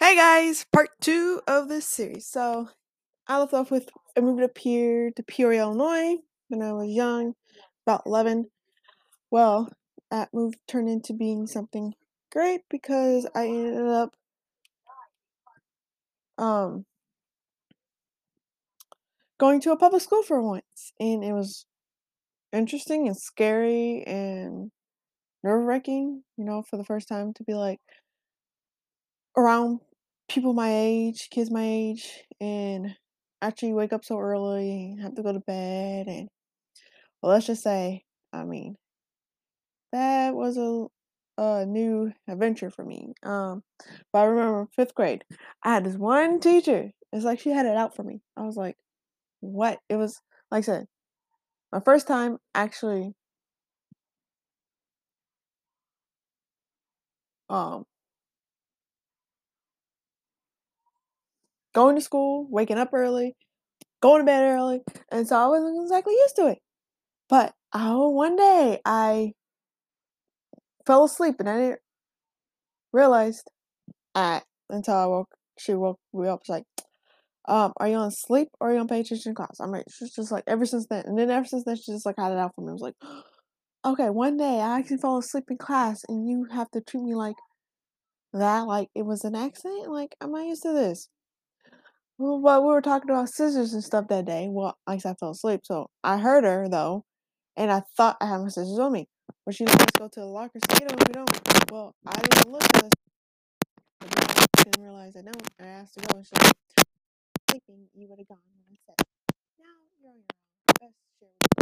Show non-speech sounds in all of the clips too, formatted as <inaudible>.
Hey guys, part two of this series. So I left off with I moved up here to Peoria, Illinois when I was young, about 11. Well, that move turned into being something great because I ended up um going to a public school for once, and it was interesting and scary and nerve wracking. You know, for the first time to be like around people my age, kids my age, and actually wake up so early, have to go to bed, and well, let's just say, I mean, that was a a new adventure for me. Um, but I remember fifth grade, I had this one teacher. It's like she had it out for me. I was like, what? It was like I said, my first time actually um going to school, waking up early, going to bed early, and so I wasn't exactly used to it. But oh, one day I fell asleep and I didn't realize I until I woke. She woke me up. Was like, um, are you on sleep or are you on pay attention class? I'm like, she's just like ever since then, and then ever since then, she just like had it out for me. I was like, okay, one day I actually fell asleep in class, and you have to treat me like that, like it was an accident. Like, am I used to this? Well, but we were talking about scissors and stuff that day. Well, I guess I fell asleep, so I heard her though, and I thought I had my scissors on me. But she like, let's go to the locker. Know, we don't. Well, I didn't look at I didn't realize I don't. I asked to go, and like, thinking you would have gone I said, now you're on your own.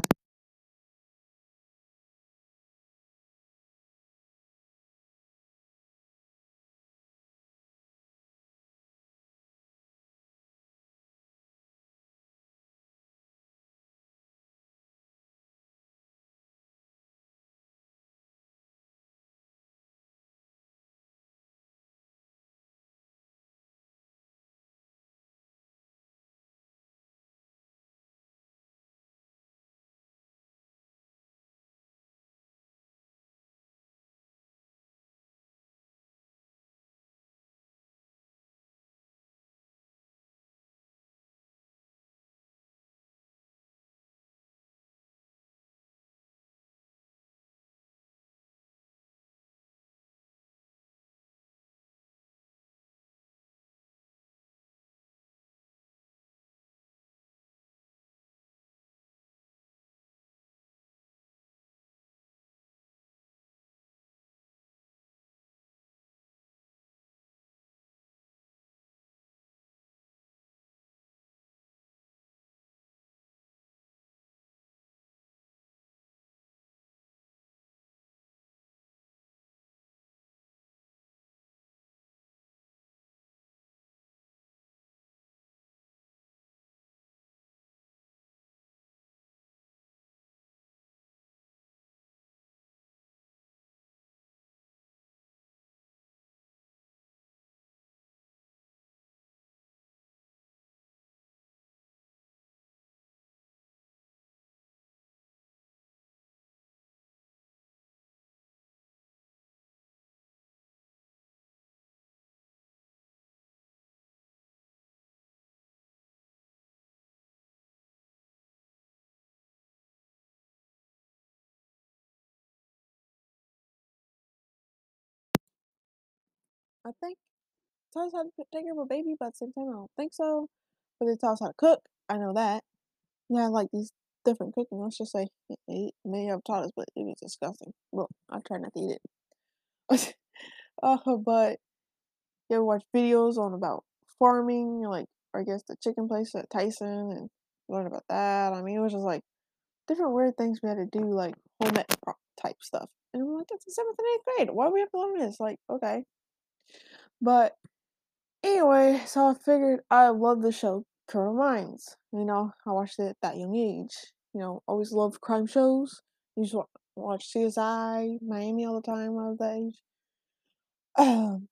I think us how to take care of a baby, but at the same time, I don't think so. But it taught us how to cook. I know that. Yeah, like these different cooking. Let's just say it, may have taught us, but it was disgusting. Well, I try not to eat it. <laughs> uh, but you ever watch videos on about farming, like I guess the chicken place at Tyson, and learn about that. I mean, it was just like different weird things we had to do, like home ec type stuff. And we're like, it's the seventh and eighth grade. Why do we have to learn this? Like, okay. But anyway, so I figured I love the show Criminal Minds. You know, I watched it at that young age. You know, always loved crime shows. Used to wa- watch CSI, Miami all the time when I was that age. Um,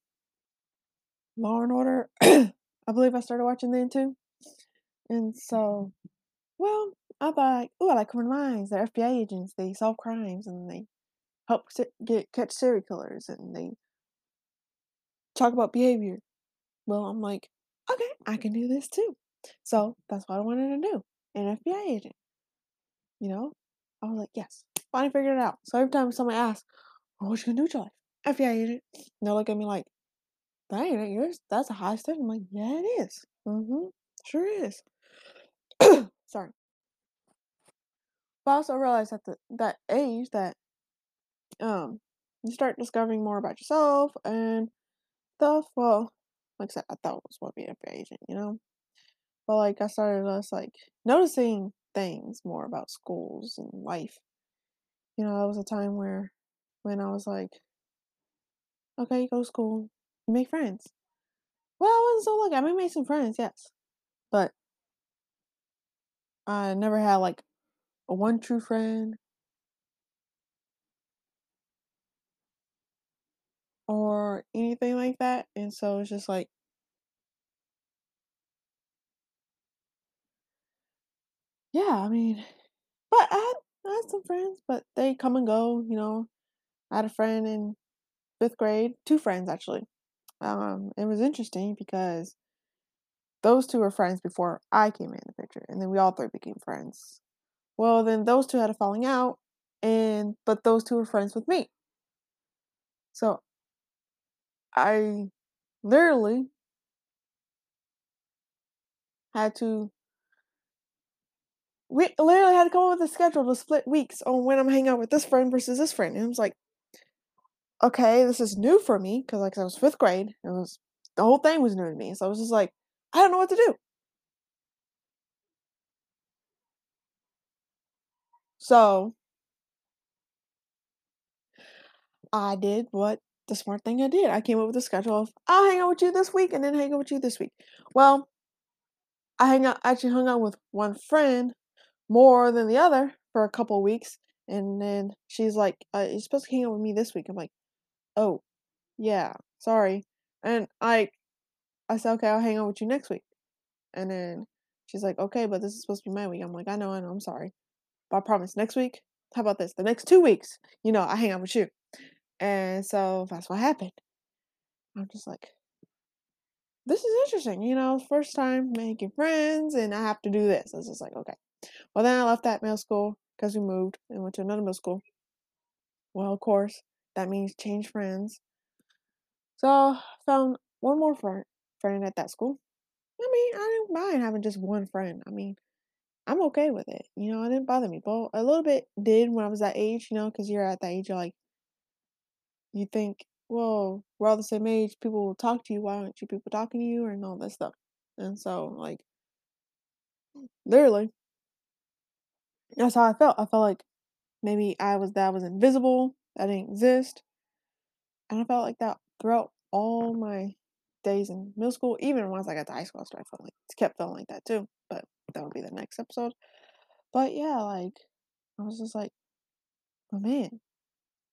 Law and Order. <clears throat> I believe I started watching then too. And so, well, I thought, oh, I like Criminal Minds. They're FBI agents. They solve crimes and they help get catch serial killers and they talk about behavior. Well, I'm like, okay, I can do this too. So that's what I wanted to do. An FBI agent. You know? I was like, yes. Finally figured it out. So every time someone asks, well, what you gonna do with? FBI agent. They'll look at me like, that ain't. Yours that's a high step. I'm like, yeah, it is. Mm-hmm. Sure is. <coughs> Sorry. But I also realized at that age that um you start discovering more about yourself and stuff. Well, like I said, I thought it was what being an FBI agent, you know? But like I started just like noticing things more about schools and life. You know, that was a time where when I was like, okay, you go to school, you make friends. Well, I wasn't so lucky. I mean, made some friends, yes, but I never had like a one true friend or anything like that. And so it's just like, yeah, I mean, but I had, I had some friends, but they come and go. You know, I had a friend in fifth grade, two friends actually. Um, it was interesting because those two were friends before I came in the picture, and then we all three became friends. Well, then those two had a falling out, and but those two were friends with me. So I literally had to we literally had to come up with a schedule to split weeks on when I'm hanging out with this friend versus this friend. And I was like, okay, this is new for me because like I was fifth grade. It was the whole thing was new to me. So I was just like, I don't know what to do. So I did what the smart thing I did. I came up with a schedule of I'll hang out with you this week and then hang out with you this week. Well, I hang out actually hung out with one friend more than the other for a couple weeks, and then she's like, uh, "You're supposed to hang out with me this week." I'm like, "Oh, yeah, sorry," and I I said, "Okay, I'll hang out with you next week," and then she's like, "Okay, but this is supposed to be my week." I'm like, "I know, I know, I'm sorry, but I promise next week. How about this? The next two weeks, you know, I hang out with you." And so that's what happened. I'm just like, this is interesting, you know, first time making friends, and I have to do this. I was just like, okay. Well, then I left that middle school because we moved and went to another middle school. Well, of course, that means change friends. So I found one more friend friend at that school. I mean, I didn't mind having just one friend. I mean, I'm okay with it. You know, it didn't bother me. But a little bit did when I was that age, you know, because you're at that age, you're like, you think, well, we're all the same age. People will talk to you. Why aren't you people talking to you and all that stuff? And so, like, literally, that's how I felt. I felt like maybe I was that I was invisible, that didn't exist, and I felt like that throughout all my days in middle school. Even once I got to high school, I started feeling like it kept feeling like that too. But that would be the next episode. But yeah, like I was just like, oh man,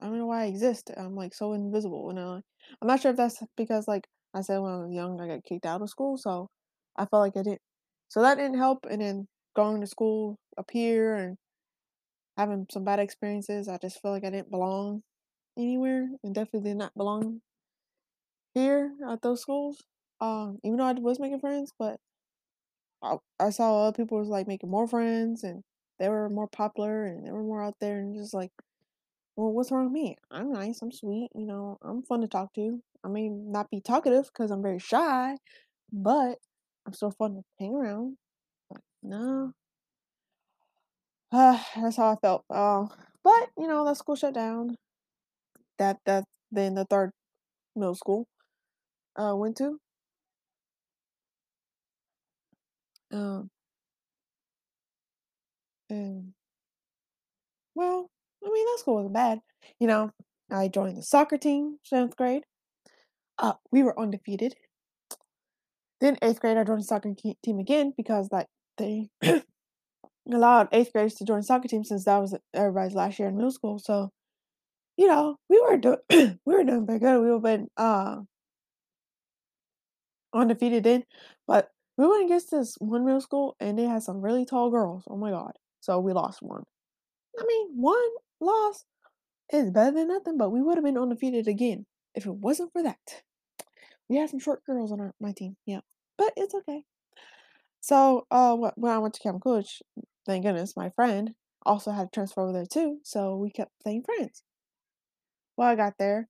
I don't know why I exist. I'm like so invisible, and uh, I'm not sure if that's because like I said when I was young, I got kicked out of school, so I felt like I didn't. So that didn't help, and then going to school up here and having some bad experiences, I just feel like I didn't belong anywhere, and definitely did not belong here at those schools. Um, even though I was making friends, but I, I saw other people was like making more friends, and they were more popular, and they were more out there, and just like well, what's wrong with me? I'm nice, I'm sweet, you know, I'm fun to talk to. I may not be talkative because I'm very shy, but I'm still fun to hang around. No, uh, <sighs> that's how I felt. Uh, but you know, that school shut down. That that then the third middle school uh went to. Um, and well, I mean that school wasn't bad. You know, I joined the soccer team seventh grade. Uh, we were undefeated. Then eighth grade, I joined the soccer team again because like they <clears throat> allowed eighth graders to join soccer team since that was everybody's last year in middle school. So, you know, we were doing <clears throat> we were doing pretty good. We were been uh undefeated then, but we went against this one middle school and they had some really tall girls. Oh my god! So we lost one. I mean, one loss is better than nothing, but we would have been undefeated again if it wasn't for that. We had some short girls on our my team, yeah, but it's okay. So, uh, when I went to Camp Coolidge, thank goodness, my friend also had to transfer over there too, so we kept staying friends. Well, I got there,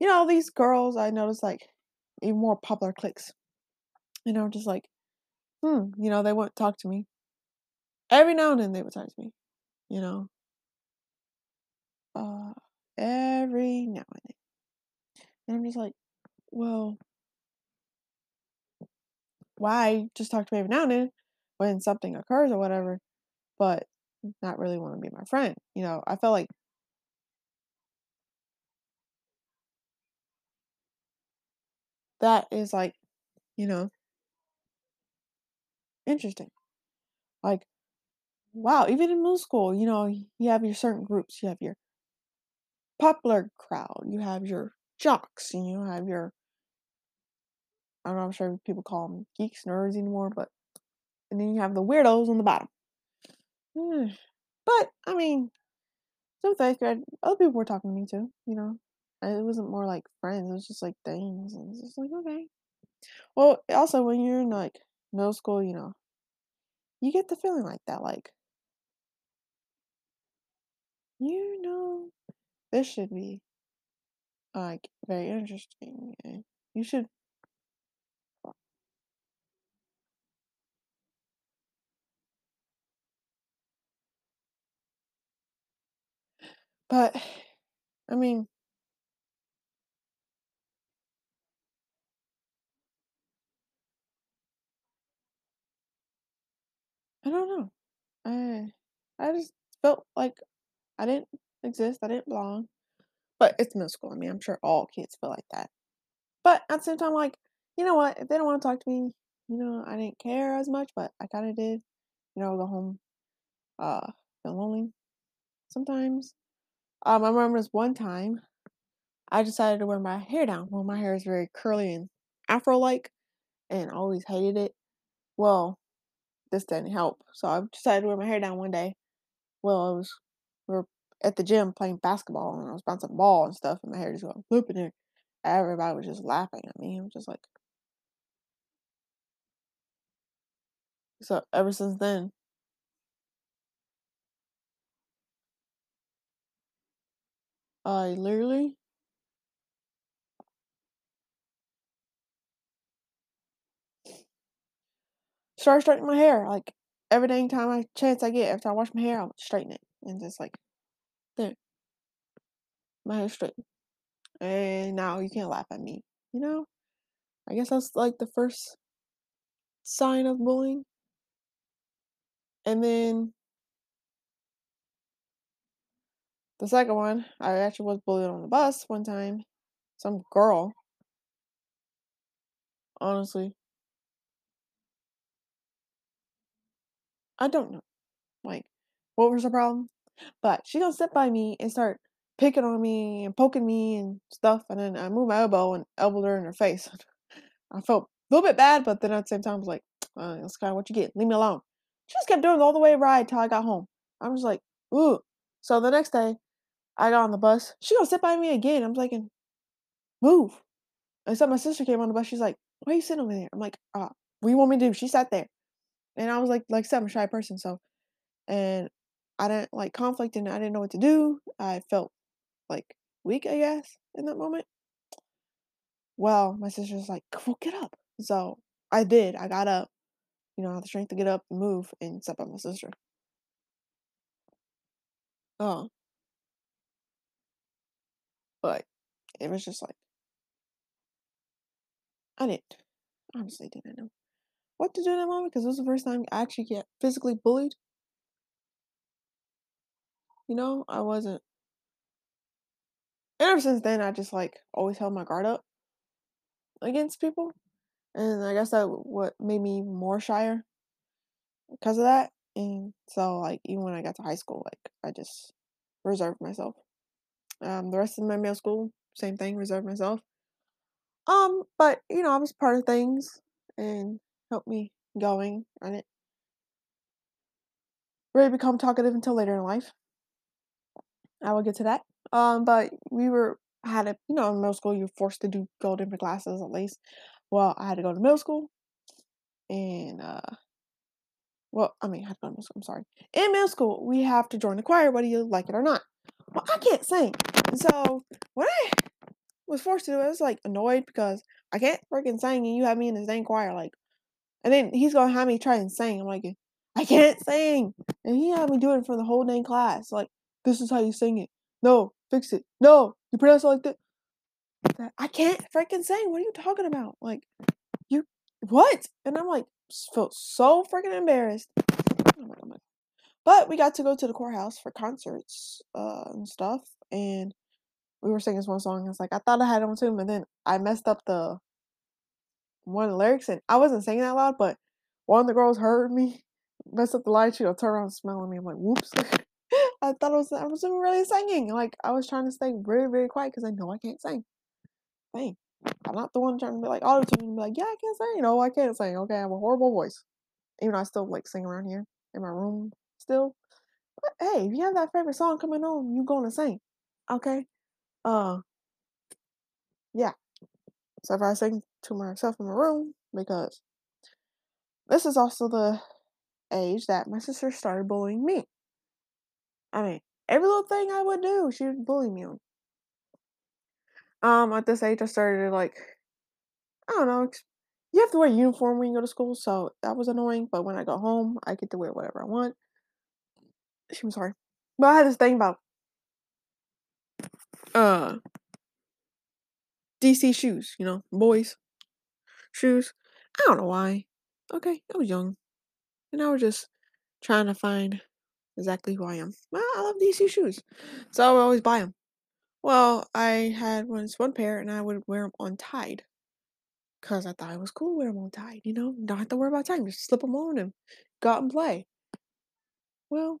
you know, these girls I noticed, like, even more popular cliques, and I'm just like, "Hmm," you know, they wouldn't talk to me. Every now and then, they would talk to me, you know? Uh, every now and then. And I'm just like, "Well" "why just talk to me every now and then when something occurs or whatever, but not really wanna be my friend?" You know, I felt like that is, like, you know interesting. Like, wow, even in middle school, you know, you have your certain groups. You have your popular crowd, you have your jocks, and you have your I'm not know, I'm sure people call them geeks, nerds anymore, but and then you have the weirdos on the bottom. Hmm, but, I mean, 5th grade, other people were talking to me too, you know? It wasn't more like friends, it was just like things, and it's just like, "Okay." Well, also, when you're in, like, middle school, you know you get the feeling like that, like "You know, this should be" like, very interesting, eh, you should But, I mean I don't know. I I just felt like I didn't exist, I didn't belong. But it's middle school, I mean, I'm sure all kids feel like that. But at the same time, like, you know what? If they don't wanna talk to me, you know, I didn't care as much, but I kinda did. You know, go home, uh, feel lonely sometimes. Um, I remember this one time, I decided to wear my hair down. Well, my hair is very curly and Afro-like, and I always hated it. Well, this didn't help, so I decided to wear my hair down one day. Well, it was we were at the gym playing basketball, and I was bouncing a ball and stuff, and my hair just "bloop" in there. Everybody was just laughing at me. I'm just like So, ever since then I literally started straightening my hair, like, every dang time I chance I get after I wash my hair, I would straighten it, and just, like there. My hair's straight. Eh, and now you can't laugh at me, you know? I guess that's, like, the first sign of bullying. And then the second one, I actually was bullied on the bus one time. Some girl honestly. I don't know, like, what was the problem, but she gonna sit by me and start picking on me and poking me and stuff, and then I moved my elbow and elbowed her in her face. <laughs> I felt a little bit bad, but then at the same time, I was like, "Uh, that's kinda what you get, leave me alone." She just kept doing it all the way ride till I got home. I'm just like, "Ooh." So the next day, I got on the bus, she gonna sit by me again, I'm like, "Move." And so my sister came on the bus, she's like, "Why are you sitting over there?" I'm like, "Uh, what you want me to do?" She sat there. And I was like like a shy person, so and I didn't like conflict, and I didn't know what to do. I felt, like, weak, I guess, in that moment. Well, my sister was like, "Well, get up." So, I did, I got up, you know, I had the strength to get up and move and step on my sister. Oh. But, it was just like I didn't honestly didn't know what to do in that moment 'cause it was the first time I actually get physically bullied. You know, I wasn't Ever since then, I just, like, always held my guard up against people, and I guess that what made me more shyer because of that, and so, like, even when I got to high school, like, I just reserved myself. Um, the rest of my middle school, same thing, reserved myself. Um, but, you know, I was part of things and helped me going on it. Really become talkative until later in life. I will get to that. Um, but we were had to you know, in middle school, you're forced to do go different classes at least. Well, I had to go to middle school and, uh well, I mean, I had to go to middle school, I'm sorry. In middle school, we have to join the choir whether you like it or not. Well, I can't sing. And so what I was forced to do I was, like, annoyed because I can't freaking sing and you have me in the same choir, like and then he's gonna have me try and sing. I'm like, "I can't sing!" And he had me do it for the whole dang class, like, "This is how you sing it. No, fix it. No, you pronounce it like thi" that I can't freaking sing, what are you talking about? Like, you what? And I'm like, felt so freaking embarrassed. Oh but we got to go to the courthouse for concerts, uh, and stuff, and we were singing this one song, and it's like, I thought I had it on tune, but then I messed up the one of the lyrics, and I wasn't singing that loud, but one of the girls heard me mess up the line, she'll turn around smelling me, I'm like, "Whoops." <laughs> I thought I was I wasn't really singing, like, I was trying to stay very, very quiet because I know I can't sing. Dang. I'm not the one trying to be like auto-tune and be like, "Yeah, I can't sing." No, I can't sing, okay? I have a horrible voice. Even though I still, like, sing around here in my room still. But hey, if you have that favorite song coming on, you gonna sing, okay? Uh yeah. So if I sing to myself in my room because this is also the age that my sister started bullying me. I mean, every little thing I would do, she would bully me on. Um, at this age, I started to, like I don't know, you have to wear a uniform when you go to school, so that was annoying, but when I got home, I get to wear whatever I want. I'm sorry. But I had this thing about uh DC shoes, you know, boys shoes. I don't know why. Okay, I was young, and I was just trying to find exactly who I am. Well, I love DC shoes, so I would always buy them. Well, I had once one pair, and I would wear them untied because I thought it was cool to wear them untied, you know? Don't have to worry about tying, just slip them on and go out and play. Well,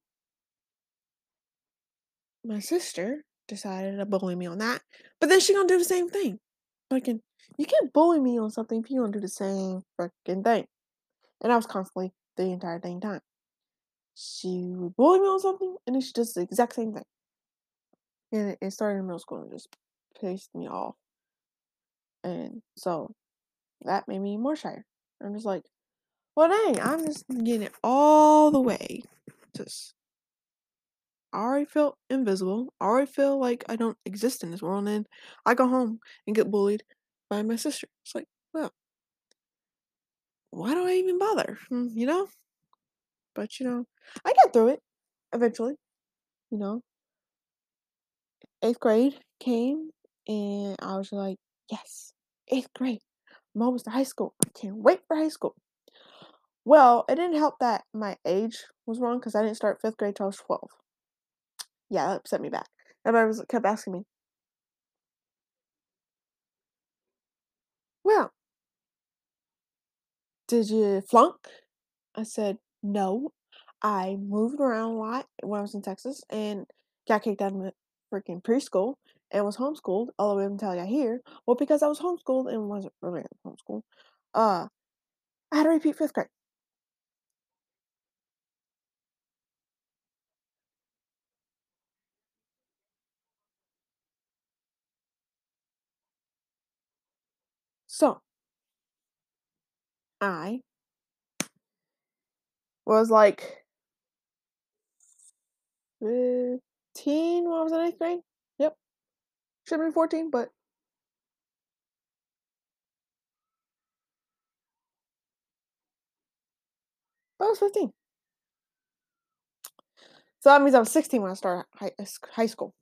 my sister decided to bully me on that, but then she gonna do the same thing. Fucking, you can't bully me on something if you don't do the same freaking thing. And I was constantly the entire dang time. She would bully me on something, and then she does the exact same thing. And it, it started in middle school and just pissed me off. And so that made me more shy. I'm just like, well, dang, I'm just getting it all the way. Just, I already feel invisible. I already feel like I don't exist in this world. And then I go home and get bullied by my sister. It's like, well, why do I even bother? Hmm, You know? But, you know, I got through it eventually. You know, eighth grade came and I was like, yes, eighth grade. I'm almost to high school. I can't wait for high school. Well, it didn't help that my age was wrong because I didn't start fifth grade till I was 12. Yeah, that upset me back. Everybody was kept asking me, well, did you flunk? I said, no. I moved around a lot when I was in Texas and got kicked out of freaking preschool and was homeschooled all the way until I got here. Well, because I was homeschooled and wasn't really homeschooled, uh, I had to repeat fifth grade. So I was like 15 when I was in eighth grade. Yep. Should have been 14, but I was 15. So that means I was 16 when I started high, uh, school.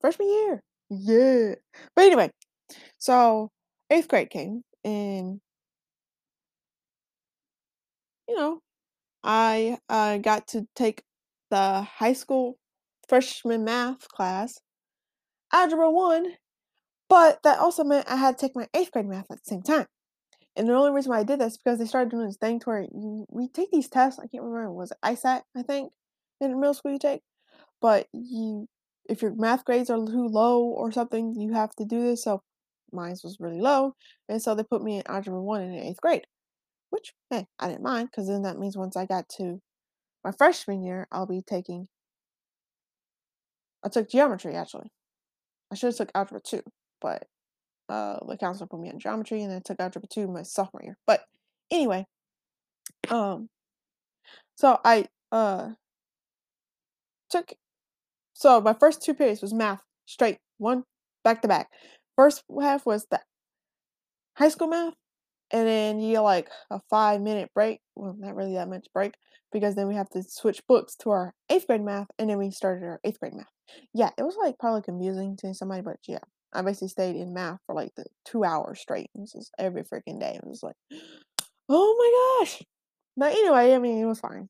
Freshman year. Yeah. But anyway, so eighth grade came and, you know, I uh, got to take the high school freshman math class, Algebra 1, but that also meant I had to take my eighth grade math at the same time. And the only reason why I did that is because they started doing this thing to where we take these tests. I can't remember, was it ISAT, I think, in middle school you take? But you, if your math grades are too low or something, you have to do this. So mine was really low. And so they put me in Algebra 1 in eighth grade, which, hey, I didn't mind because then that means once I got to my freshman year, I'll be taking I took geometry actually. I should have took algebra 2. but uh, the counselor put me in geometry, and I took algebra two my sophomore year. But anyway, um, so I uh took so my first two periods was math straight one back to back. First half was the high school math, and then you get like a five minute break. Well, not really that much break because then we have to switch books to our eighth grade math, and then we started our eighth grade math. Yeah, it was like probably confusing to somebody, but yeah, I basically stayed in math for like the two hours straight. This is every freaking day. It was like, <gasps> oh my gosh. But anyway, I mean, it was fine.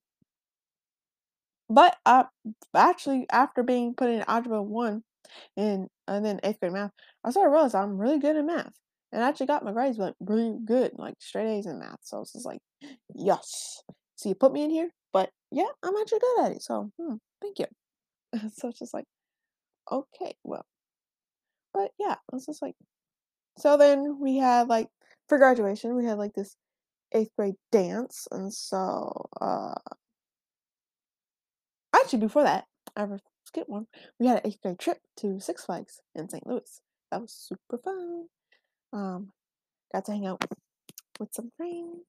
But uh, actually, after being put in algebra one and and then eighth grade math, I started realizing I'm really good in math, and I actually got my grades like really good, like straight A's in math. So it's just like, yes. So you put me in here, but yeah, I'm actually good at it. So hmm, thank you. <laughs> so it's just like, okay, well, but yeah, I was just like, so then we had like for graduation, we had like this eighth grade dance, and so uh Actually, before that, I skipped one. We had an eighth grade trip to Six Flags in St. Louis. That was super fun. Um, got to hang out with some friends.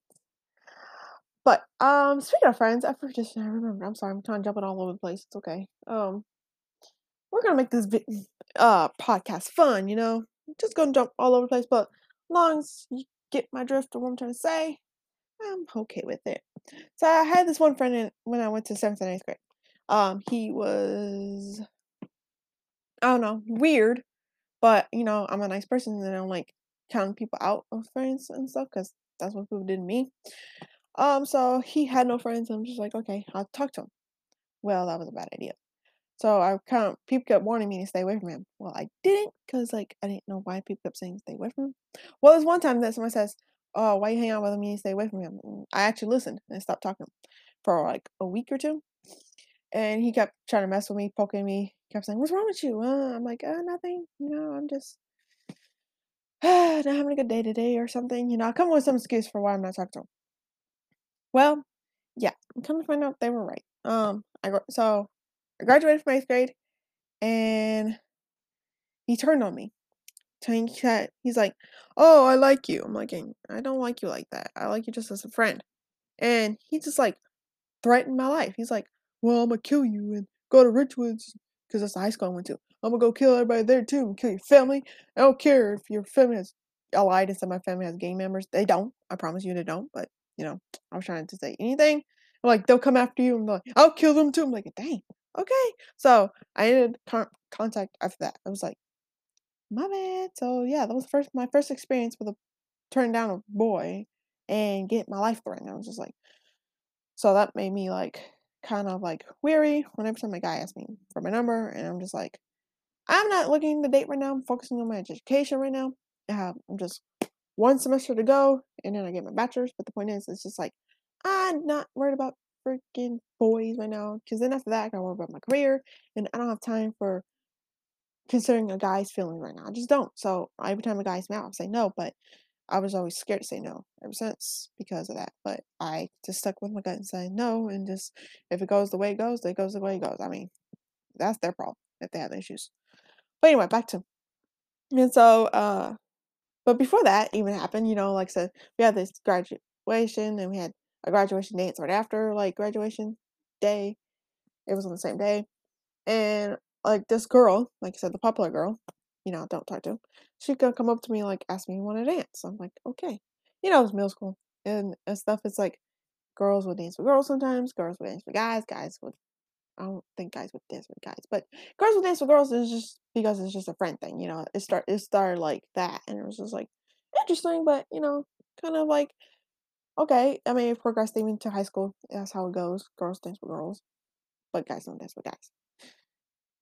But um, speaking of friends, I just I remember. I'm sorry, I'm kind of jumping all over the place. It's okay. Um, we're gonna make this vi- uh podcast fun. You know, just gonna jump all over the place, but long as you get my drift of what I'm trying to say, I'm okay with it. So I had this one friend in, when I went to seventh and eighth grade. Um, he was, I don't know, weird, but you know, I'm a nice person and I don't like counting people out of friends and stuff because that's what people did to me. Um, so he had no friends. and I'm just like, okay, I'll talk to him. Well, that was a bad idea. So I kind of people kept warning me to stay away from him. Well, I didn't because like I didn't know why people kept saying stay away from him. Well, there's one time that someone says, "Oh, why you hang out with him? You stay away from him." And I actually listened and stopped talking for like a week or two and he kept trying to mess with me, poking me. Kept saying, "What's wrong with you?" Uh, I'm like, uh, "Nothing. You know, I'm just <sighs> not having a good day today or something." You know, I'll come with some excuse for why I'm not talking to him. Well, yeah, I'm coming to find out they were right. Um, I so I graduated from eighth grade, and he turned on me. Telling that he's like, "Oh, I like you." I'm like, "I don't like you like that. I like you just as a friend." And he just like threatened my life. He's like, well, I'm gonna kill you and go to Richwoods because that's the high school I went to. I'm gonna go kill everybody there too kill your family. I don't care if your family has allied and of my family has gang members. They don't. I promise you they don't. But you know, I was trying to say anything. Like they'll come after you and like, I'll kill them too. I'm like, dang, okay. So I ended con- contact after that. I was like, my bad. So yeah, that was first my first experience with a turning down a boy and get my life threatened. I was just like, so that made me like kind of like weary whenever time a guy asks me for my number, and I'm just like, I'm not looking to date right now. I'm focusing on my education right now. I have I'm just one semester to go, and then I get my bachelor's. But the point is, it's just like I'm not worried about freaking boys right now, because then after that, I gotta worry about my career, and I don't have time for considering a guy's feelings right now. I just don't. So every time a guy's mad, I say no. But I was always scared to say no ever since because of that. But I just stuck with my gut and said no, and just if it goes the way it goes, it goes the way it goes. I mean, that's their problem if they have issues. But anyway, back to and so uh but before that even happened, you know, like I said, we had this graduation and we had a graduation dance right after like graduation day. It was on the same day. And like this girl, like I said, the popular girl, you know, don't talk to, she could come up to me like ask me want to dance. I'm like, okay. You know, it's middle school and, and stuff. It's like girls would dance with girls sometimes, girls would dance with guys, guys would I don't think guys would dance with guys, but girls would dance with girls is just because it's just a friend thing, you know. It start it started like that and it was just like interesting, but you know, kind of like okay. I mean it progressed even to high school. That's how it goes. Girls dance with girls, but guys don't dance with guys.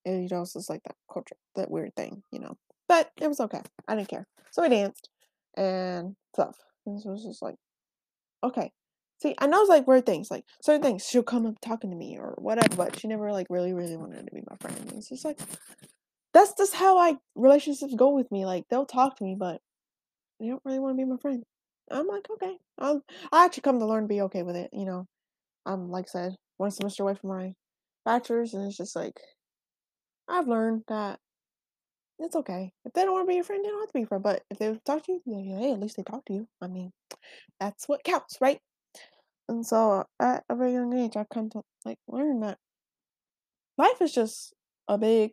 And you know, it's just like that culture, that weird thing, you know. But it was okay. I didn't care. So we danced and stuff. And so it was just like, okay. See, I know it's like weird things, like certain things. She'll come up talking to me or whatever, but she never like really, really wanted to be my friend. And it's just like that's just how I relationships go with me. Like they'll talk to me, but they don't really want to be my friend. I'm like, okay. I'll I actually come to learn to be okay with it, you know. I'm like I said, one semester away from my bachelor's and it's just like I've learned that it's okay. If they don't want to be your friend, they don't have to be your friend. But if they talk to you, hey, at least they talk to you. I mean, that's what counts, right? And so at a very young age, I come to like learn that life is just a big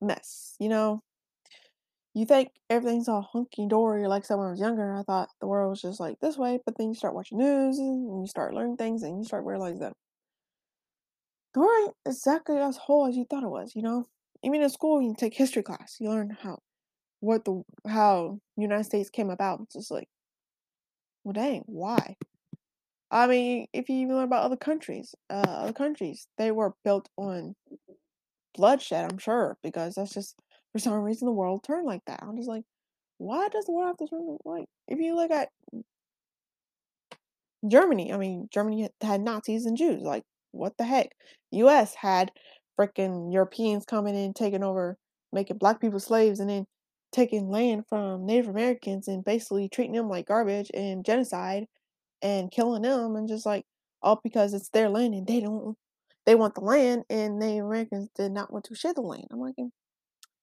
mess. You know, you think everything's all hunky dory like when I was younger. I thought the world was just like this way, but then you start watching news and you start learning things and you start realizing that the world ain't exactly as whole as you thought it was. You know, even in school, you take history class, you learn how what the how United States came about. It's just like, well, dang, why? I mean, if you even learn about other countries, uh, other countries, they were built on bloodshed, I'm sure, because that's just for some reason the world turned like that. I'm just like, why does the world have to turn like? If you look at Germany, I mean, Germany had Nazis and Jews. Like, what the heck? U.S. had freaking Europeans coming in, taking over, making black people slaves, and then taking land from Native Americans and basically treating them like garbage and genocide and killing them and just like all because it's their land and they don't they want the land and Native Americans did not want to share the land. I'm like mm,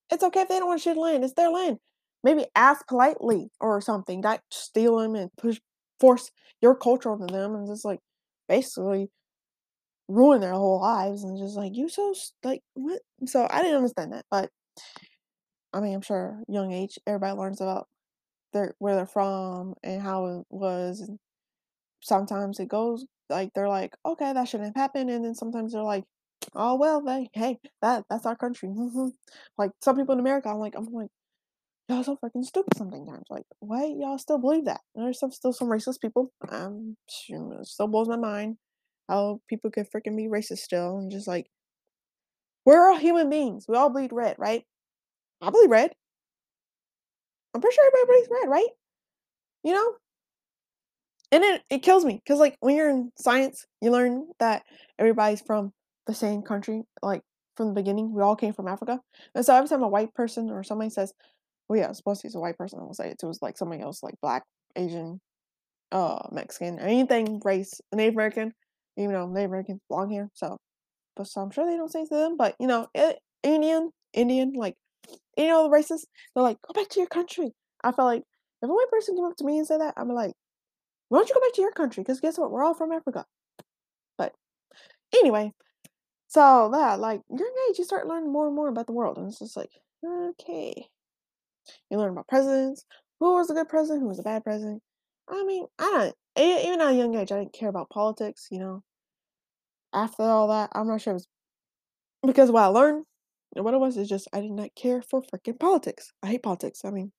it's okay if they don't want to share the land, it's their land. Maybe ask politely or something. Not steal them and push force your culture onto them and just like basically ruin their whole lives and just like you so like what so I didn't understand that but I mean, I'm sure young age, everybody learns about their where they're from and how it was. And sometimes it goes like they're like, okay, that shouldn't have happened, and then sometimes they're like, oh well, they hey, that that's our country. <laughs> Like some people in America, I'm like, I'm like, y'all so freaking stupid sometimes. Like, why y'all still believe that? There's some still some racist people. Um, it still blows my mind how people can freaking be racist still, and just like, we're all human beings. We all bleed red, right? I bleed red. I'm pretty sure everybody bleeds red, right? You know? And it, it kills me because, like, when you're in science, you learn that everybody's from the same country. Like, from the beginning, we all came from Africa. And so every time a white person or somebody says, well, yeah, supposed use a white person, I'll say it to like somebody else, like black, Asian, uh, Mexican, anything race, Native American, even though Native Americans belong here. So, but so I'm sure they don't say to them, but you know, Indian, Indian, like, you know, the racists, they're like, go back to your country. I feel like if a white person came up to me and said that, I'm like, why don't you go back to your country? Because guess what? We're all from Africa. But anyway, so that like young age, you start learning more and more about the world, and it's just like, okay, you learn about presidents. Who was a good president? Who was a bad president? I mean, I don't. Even at a young age, I didn't care about politics. You know. After all that, I'm not sure it was because what I learned and what it was is just I did not care for freaking politics. I hate politics. I mean,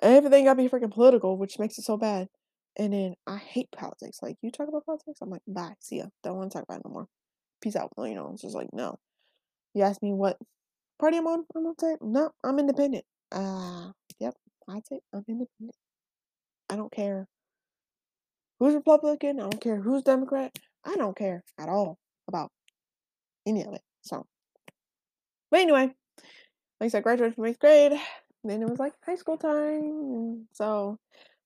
everything got to be freaking political, which makes it so bad. And then I hate politics. Like you talk about politics, I'm like, bye, see ya. Don't want to talk about it no more. Peace out. You know, it's just like no. You ask me what party I'm on, I'm say no. I'm independent. Ah, uh, yep. I'd say I'm independent. I don't care who's Republican. I don't care who's Democrat. I don't care at all about any of it. So, but anyway, like I said, graduated from eighth grade. Then it was like high school time. So,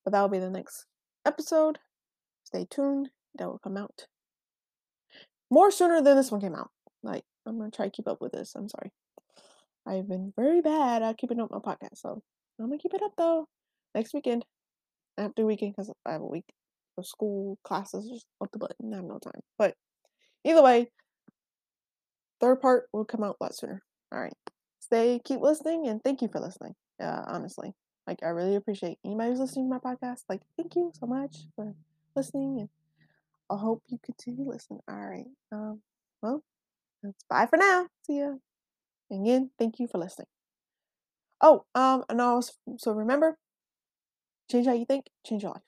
but that will be the next episode. Stay tuned. That will come out more sooner than this one came out. Like, I'm gonna try to keep up with this. I'm sorry. I've been very bad at keeping up my podcast, so I'm gonna keep it up though. Next weekend, after weekend because I have a week of school classes just up the button. I have no time. But either way, third part will come out a lot sooner. All right. Stay, keep listening, and thank you for listening. Uh, honestly, like I really appreciate anybody who's listening to my podcast. Like, thank you so much for listening, and I hope you continue listening. All right. Um. Well, that's bye for now. See ya. Again, thank you for listening. Oh, um, and also, so remember, change how you think, change your life.